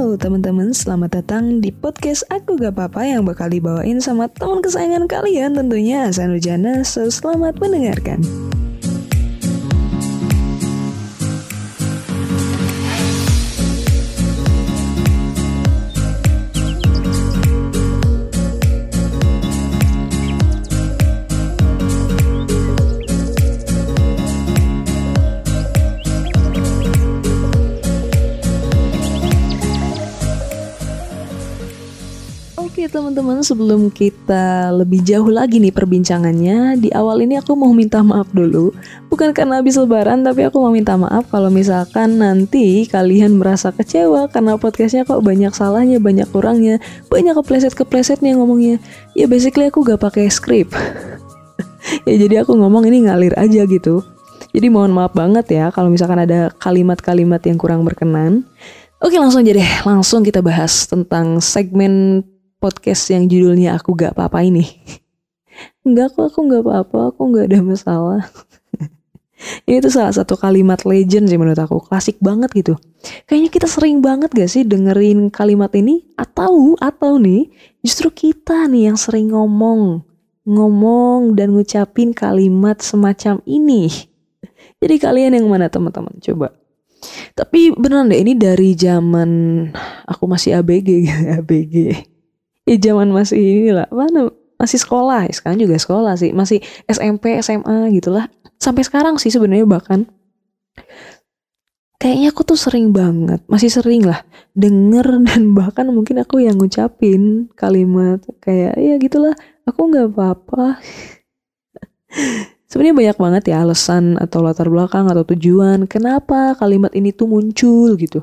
Halo teman-teman, selamat datang di podcast Aku Gak Papa yang bakal dibawain sama teman kesayangan kalian tentunya Hasan Ujana. So, selamat mendengarkan. Teman-teman sebelum kita lebih jauh lagi nih perbincangannya Di awal ini aku mau minta maaf dulu. Bukan karena habis lebaran tapi aku mau minta maaf Kalau misalkan nanti kalian merasa kecewa Karena podcastnya kok banyak salahnya, banyak kurangnya Banyak kepleset-keplesetnya ngomongnya. Ya basically aku gak pakai skrip Ya jadi aku ngomong ini ngalir aja gitu. Jadi mohon maaf banget ya kalau misalkan ada kalimat-kalimat yang kurang berkenan. Oke langsung aja deh, langsung kita bahas tentang segmen podcast yang judulnya aku gak apa-apa ini. Enggak kok aku gak apa-apa, aku gak ada masalah. ini tuh salah satu kalimat legend sih menurut aku, klasik banget gitu. Kayaknya kita sering banget gak sih dengerin kalimat ini? Atau, atau nih, justru kita nih yang sering ngomong, ngomong dan ngucapin kalimat semacam ini. Jadi kalian yang mana teman-teman? Coba. Tapi beneran deh ini dari zaman aku masih ABG ABG ya zaman masih inilah. Mana? Masih sekolah. Ya sekarang juga sekolah sih. Masih SMP SMA gitulah. Sampai sekarang sih sebenarnya bahkan. Kayaknya aku tuh sering banget masih sering lah denger dan bahkan mungkin aku yang ngucapin kalimat kayak ya gitulah aku nggak apa-apa. Sebenarnya banyak banget ya alasan atau latar belakang atau tujuan kenapa kalimat ini tuh muncul gitu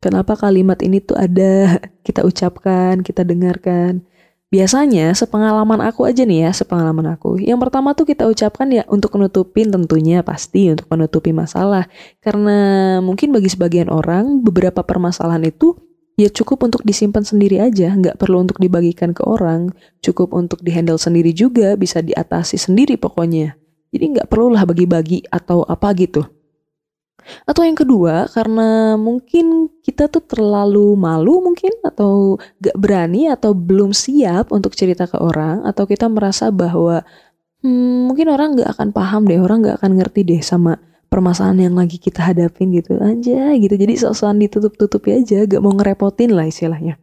Kenapa kalimat ini tuh ada kita ucapkan, kita dengarkan. Biasanya sepengalaman aku aja nih ya, sepengalaman aku. Yang pertama tuh kita ucapkan ya untuk menutupin tentunya pasti untuk menutupi masalah. Karena mungkin bagi sebagian orang beberapa permasalahan itu ya cukup untuk disimpan sendiri aja, nggak perlu untuk dibagikan ke orang, cukup untuk dihandle sendiri juga, bisa diatasi sendiri pokoknya. Jadi nggak perlulah bagi-bagi atau apa gitu. Atau yang kedua, karena mungkin kita tuh terlalu malu mungkin atau gak berani atau belum siap untuk cerita ke orang atau kita merasa bahwa hmm, mungkin orang gak akan paham deh, orang gak akan ngerti deh sama permasalahan yang lagi kita hadapin gitu aja gitu. Jadi sosokan ditutup-tutupi aja, gak mau ngerepotin lah istilahnya.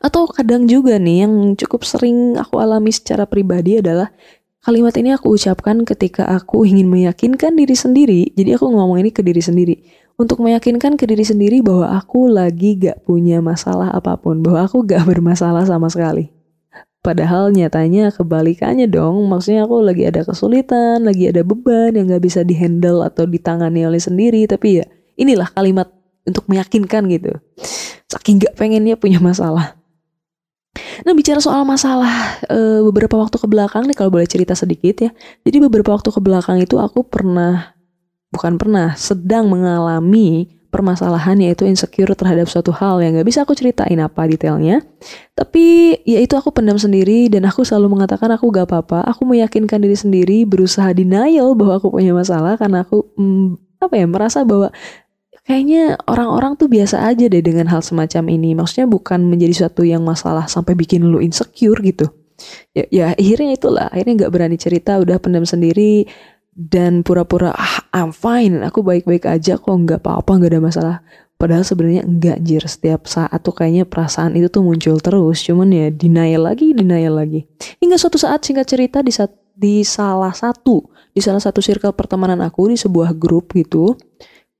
Atau kadang juga nih yang cukup sering aku alami secara pribadi adalah Kalimat ini aku ucapkan ketika aku ingin meyakinkan diri sendiri. Jadi aku ngomong ini ke diri sendiri. Untuk meyakinkan ke diri sendiri bahwa aku lagi gak punya masalah apa pun. Bahwa aku gak bermasalah sama sekali. Padahal nyatanya kebalikannya dong. Maksudnya aku lagi ada kesulitan, lagi ada beban yang gak bisa dihandle atau ditangani oleh sendiri. Tapi ya inilah kalimat untuk meyakinkan gitu. Saking gak pengennya punya masalah. Nah bicara soal masalah e, beberapa waktu ke belakang nih kalau boleh cerita sedikit ya. Jadi beberapa waktu ke belakang itu aku pernah bukan pernah sedang mengalami permasalahan yaitu insecure terhadap suatu hal yang gak bisa aku ceritain apa detailnya. Tapi ya itu aku pendam sendiri dan aku selalu mengatakan aku gak apa-apa. Aku meyakinkan diri sendiri berusaha denial bahwa aku punya masalah karena aku hmm, apa ya merasa bahwa kayaknya orang-orang tuh biasa aja deh dengan hal semacam ini. Maksudnya bukan menjadi suatu yang masalah sampai bikin lu insecure gitu. Ya, ya akhirnya itulah, akhirnya nggak berani cerita, udah pendam sendiri dan pura-pura ah I'm fine, aku baik-baik aja kok, nggak apa-apa, nggak ada masalah. Padahal sebenarnya enggak jir setiap saat tuh kayaknya perasaan itu tuh muncul terus, cuman ya denial lagi, denial lagi. Hingga suatu saat singkat cerita di saat di salah satu di salah satu circle pertemanan aku di sebuah grup gitu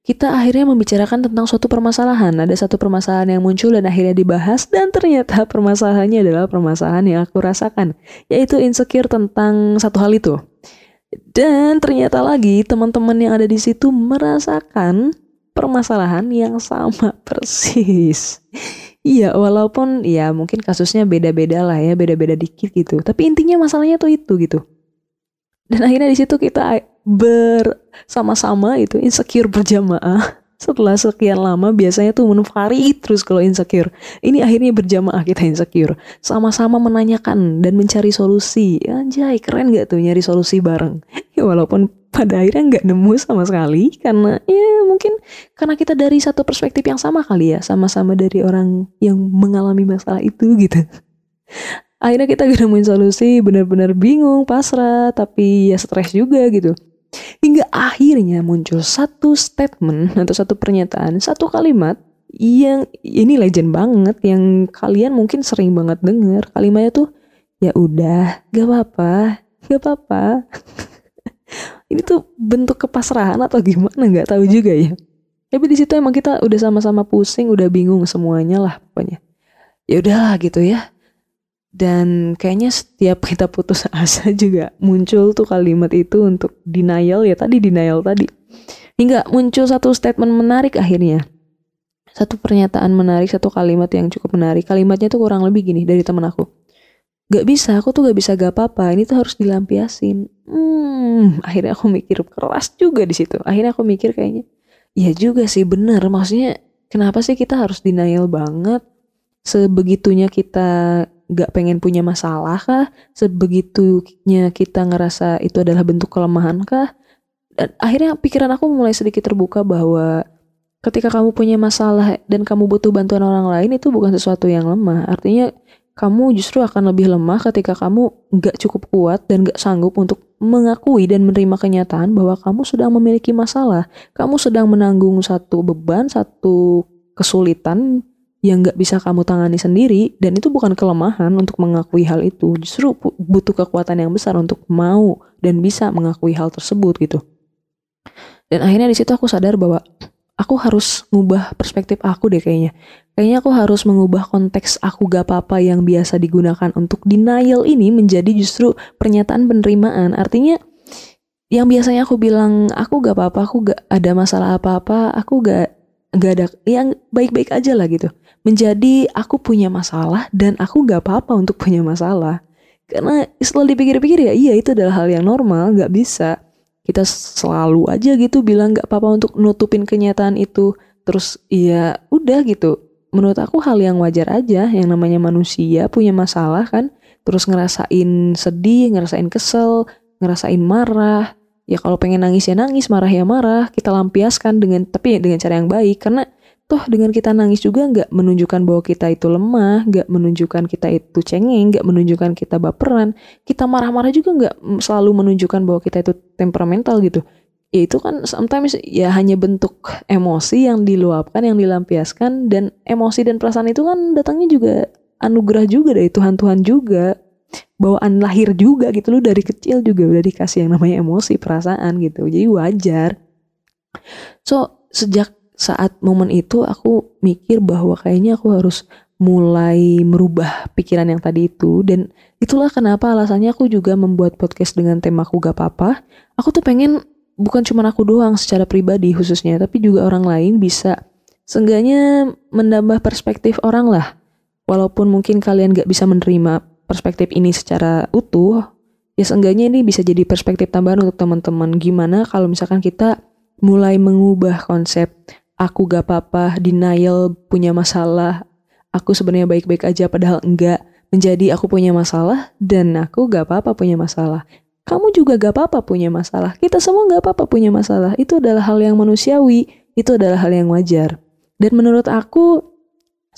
kita akhirnya membicarakan tentang suatu permasalahan. Ada satu permasalahan yang muncul dan akhirnya dibahas dan ternyata permasalahannya adalah permasalahan yang aku rasakan, yaitu insecure tentang satu hal itu. Dan ternyata lagi teman-teman yang ada di situ merasakan permasalahan yang sama persis. Iya, walaupun ya mungkin kasusnya beda-beda lah ya, beda-beda dikit gitu. Tapi intinya masalahnya tuh itu gitu. Dan akhirnya di situ kita bersama-sama itu insecure berjamaah setelah sekian lama biasanya tuh menfarid terus kalau insecure. Ini akhirnya berjamaah kita insecure. Sama-sama menanyakan dan mencari solusi. Anjay, keren gak tuh nyari solusi bareng? Ya walaupun pada akhirnya nggak nemu sama sekali karena ya mungkin karena kita dari satu perspektif yang sama kali ya sama-sama dari orang yang mengalami masalah itu gitu akhirnya kita gak nemuin solusi benar-benar bingung pasrah tapi ya stres juga gitu hingga akhirnya muncul satu statement atau satu pernyataan satu kalimat yang ini legend banget yang kalian mungkin sering banget denger kalimatnya tuh ya udah gak apa-apa gak apa-apa. Ini tuh bentuk kepasrahan atau gimana? Nggak tahu juga ya. Tapi di situ emang kita udah sama-sama pusing udah bingung semuanya lah pokoknya. Ya udahlah gitu ya dan kayaknya setiap kita putus asa juga muncul tuh kalimat itu untuk denial ya tadi denial tadi. Hingga muncul satu statement menarik akhirnya. Satu pernyataan menarik satu kalimat yang cukup menarik. Kalimatnya tuh kurang lebih gini dari temen aku. Gak bisa aku tuh gak bisa gak apa-apa. Ini tuh harus dilampiasin. Hmm akhirnya aku mikir keras juga di situ. Akhirnya aku mikir kayaknya ya juga sih bener. Maksudnya kenapa sih kita harus denial banget? Sebegitunya kita gak pengen punya masalah kah? Sebegitunya kita ngerasa itu adalah bentuk kelemahan kah? Dan akhirnya pikiran aku mulai sedikit terbuka bahwa ketika kamu punya masalah dan kamu butuh bantuan orang lain itu bukan sesuatu yang lemah. Artinya kamu justru akan lebih lemah ketika kamu gak cukup kuat dan gak sanggup untuk mengakui dan menerima kenyataan bahwa kamu sedang memiliki masalah. Kamu sedang menanggung satu beban, satu kesulitan yang nggak bisa kamu tangani sendiri dan itu bukan kelemahan untuk mengakui hal itu. Justru butuh kekuatan yang besar untuk mau dan bisa mengakui hal tersebut gitu. Dan akhirnya di situ aku sadar bahwa aku harus ngubah perspektif aku deh kayaknya. Kayaknya aku harus mengubah konteks aku gak apa-apa yang biasa digunakan untuk denial ini menjadi justru pernyataan penerimaan. Artinya yang biasanya aku bilang aku gak apa-apa aku gak ada masalah apa-apa aku gak gak ada yang baik-baik aja lah gitu menjadi aku punya masalah dan aku gak apa-apa untuk punya masalah. Karena setelah dipikir-pikir ya iya itu adalah hal yang normal, gak bisa. Kita selalu aja gitu bilang gak apa-apa untuk nutupin kenyataan itu. Terus ya udah gitu. Menurut aku hal yang wajar aja yang namanya manusia punya masalah kan. Terus ngerasain sedih, ngerasain kesel, ngerasain marah. Ya kalau pengen nangis ya nangis, marah ya marah. Kita lampiaskan dengan tapi dengan cara yang baik karena toh dengan kita nangis juga nggak menunjukkan bahwa kita itu lemah, nggak menunjukkan kita itu cengeng, nggak menunjukkan kita baperan. Kita marah-marah juga nggak selalu menunjukkan bahwa kita itu temperamental gitu. Ya itu kan sometimes ya hanya bentuk emosi yang diluapkan, yang dilampiaskan dan emosi dan perasaan itu kan datangnya juga anugerah juga dari Tuhan-Tuhan juga. Bawaan lahir juga gitu loh dari kecil juga udah dikasih yang namanya emosi, perasaan gitu. Jadi wajar. So, sejak saat momen itu aku mikir bahwa kayaknya aku harus mulai merubah pikiran yang tadi itu dan itulah kenapa alasannya aku juga membuat podcast dengan tema aku gak apa-apa aku tuh pengen bukan cuma aku doang secara pribadi khususnya tapi juga orang lain bisa seenggaknya menambah perspektif orang lah walaupun mungkin kalian gak bisa menerima perspektif ini secara utuh ya seenggaknya ini bisa jadi perspektif tambahan untuk teman-teman gimana kalau misalkan kita mulai mengubah konsep aku gak apa-apa, denial, punya masalah, aku sebenarnya baik-baik aja padahal enggak, menjadi aku punya masalah dan aku gak apa-apa punya masalah. Kamu juga gak apa-apa punya masalah. Kita semua gak apa-apa punya masalah. Itu adalah hal yang manusiawi. Itu adalah hal yang wajar. Dan menurut aku,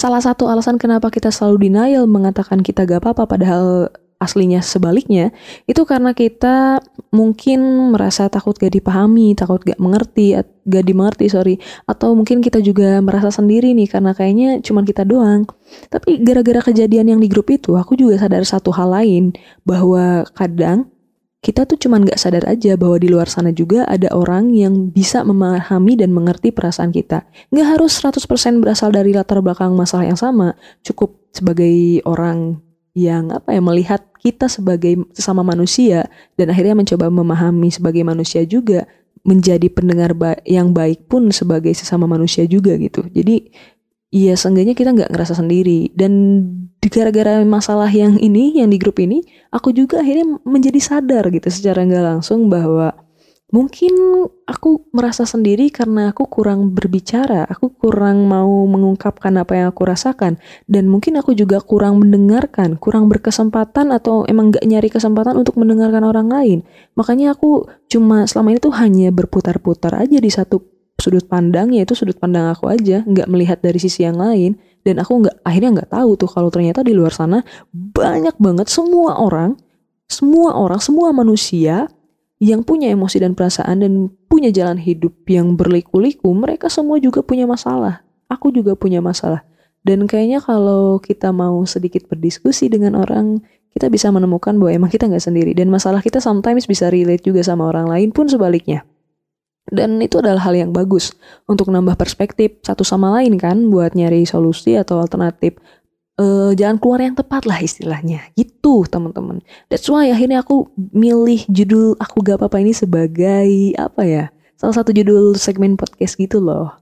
salah satu alasan kenapa kita selalu denial mengatakan kita gak apa-apa padahal aslinya sebaliknya itu karena kita mungkin merasa takut gak dipahami, takut gak mengerti, gak dimengerti sorry, atau mungkin kita juga merasa sendiri nih karena kayaknya cuman kita doang. Tapi gara-gara kejadian yang di grup itu, aku juga sadar satu hal lain bahwa kadang kita tuh cuman gak sadar aja bahwa di luar sana juga ada orang yang bisa memahami dan mengerti perasaan kita. Gak harus 100% berasal dari latar belakang masalah yang sama, cukup sebagai orang yang apa ya melihat kita sebagai sesama manusia dan akhirnya mencoba memahami sebagai manusia juga menjadi pendengar ba yang baik pun sebagai sesama manusia juga gitu. Jadi iya seenggaknya kita nggak ngerasa sendiri dan gara-gara masalah yang ini yang di grup ini aku juga akhirnya menjadi sadar gitu secara nggak langsung bahwa mungkin aku merasa sendiri karena aku kurang berbicara, aku kurang mau mengungkapkan apa yang aku rasakan, dan mungkin aku juga kurang mendengarkan, kurang berkesempatan atau emang gak nyari kesempatan untuk mendengarkan orang lain. Makanya aku cuma selama ini tuh hanya berputar-putar aja di satu sudut pandang, yaitu sudut pandang aku aja, nggak melihat dari sisi yang lain. Dan aku nggak akhirnya nggak tahu tuh kalau ternyata di luar sana banyak banget semua orang, semua orang, semua manusia yang punya emosi dan perasaan dan punya jalan hidup yang berliku-liku, mereka semua juga punya masalah. Aku juga punya masalah. Dan kayaknya kalau kita mau sedikit berdiskusi dengan orang, kita bisa menemukan bahwa emang kita nggak sendiri. Dan masalah kita sometimes bisa relate juga sama orang lain pun sebaliknya. Dan itu adalah hal yang bagus untuk nambah perspektif satu sama lain kan buat nyari solusi atau alternatif. Uh, jalan keluar yang tepat lah istilahnya. Gitu teman-teman. That's why akhirnya aku milih judul aku gak apa-apa ini sebagai apa ya salah satu judul segmen podcast gitu loh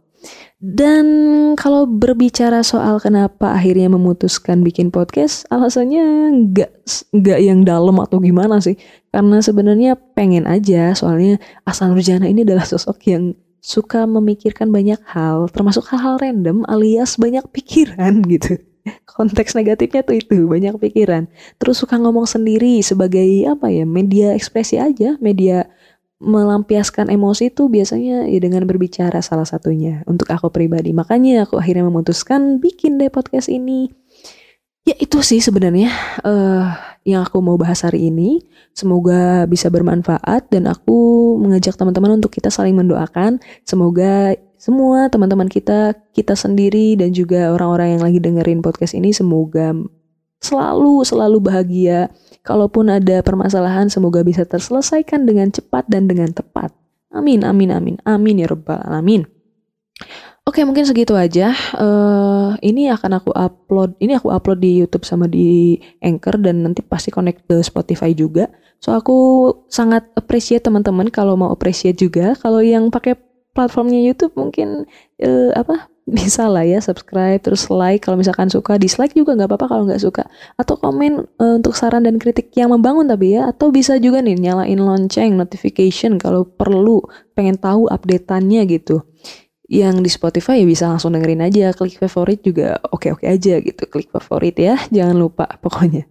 dan kalau berbicara soal kenapa akhirnya memutuskan bikin podcast, alasannya nggak nggak yang dalam atau gimana sih? Karena sebenarnya pengen aja, soalnya Asal Nurjana ini adalah sosok yang suka memikirkan banyak hal, termasuk hal-hal random alias banyak pikiran gitu konteks negatifnya tuh itu banyak pikiran terus suka ngomong sendiri sebagai apa ya media ekspresi aja media melampiaskan emosi itu biasanya ya dengan berbicara salah satunya untuk aku pribadi. Makanya aku akhirnya memutuskan bikin deh podcast ini. Ya itu sih sebenarnya uh, yang aku mau bahas hari ini. Semoga bisa bermanfaat dan aku mengajak teman-teman untuk kita saling mendoakan. Semoga semua teman-teman kita, kita sendiri dan juga orang-orang yang lagi dengerin podcast ini semoga selalu selalu bahagia. Kalaupun ada permasalahan semoga bisa terselesaikan dengan cepat dan dengan tepat. Amin, amin, amin, amin ya robbal alamin. Oke, mungkin segitu aja. Uh, ini akan aku upload. Ini aku upload di YouTube sama di Anchor dan nanti pasti connect ke Spotify juga. So aku sangat appreciate teman-teman kalau mau appreciate juga. Kalau yang pakai platformnya YouTube mungkin uh, apa bisa lah ya subscribe terus like. Kalau misalkan suka dislike juga nggak apa-apa kalau nggak suka. Atau komen uh, untuk saran dan kritik yang membangun tapi ya. Atau bisa juga nih nyalain lonceng notification kalau perlu pengen tahu updateannya gitu. Yang di Spotify ya bisa langsung dengerin aja. Klik favorit juga oke-oke aja gitu. Klik favorit ya jangan lupa pokoknya.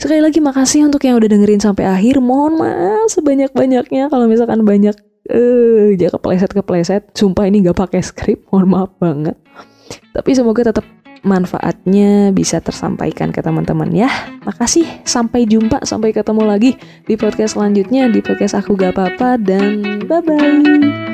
Sekali lagi makasih untuk yang udah dengerin sampai akhir. Mohon maaf sebanyak-banyaknya kalau misalkan banyak eh dia kepleset kepleset sumpah ini nggak pakai skrip mohon maaf banget. Tapi semoga tetap manfaatnya bisa tersampaikan ke teman-teman ya. Makasih sampai jumpa sampai ketemu lagi di podcast selanjutnya di podcast aku gak apa-apa dan bye bye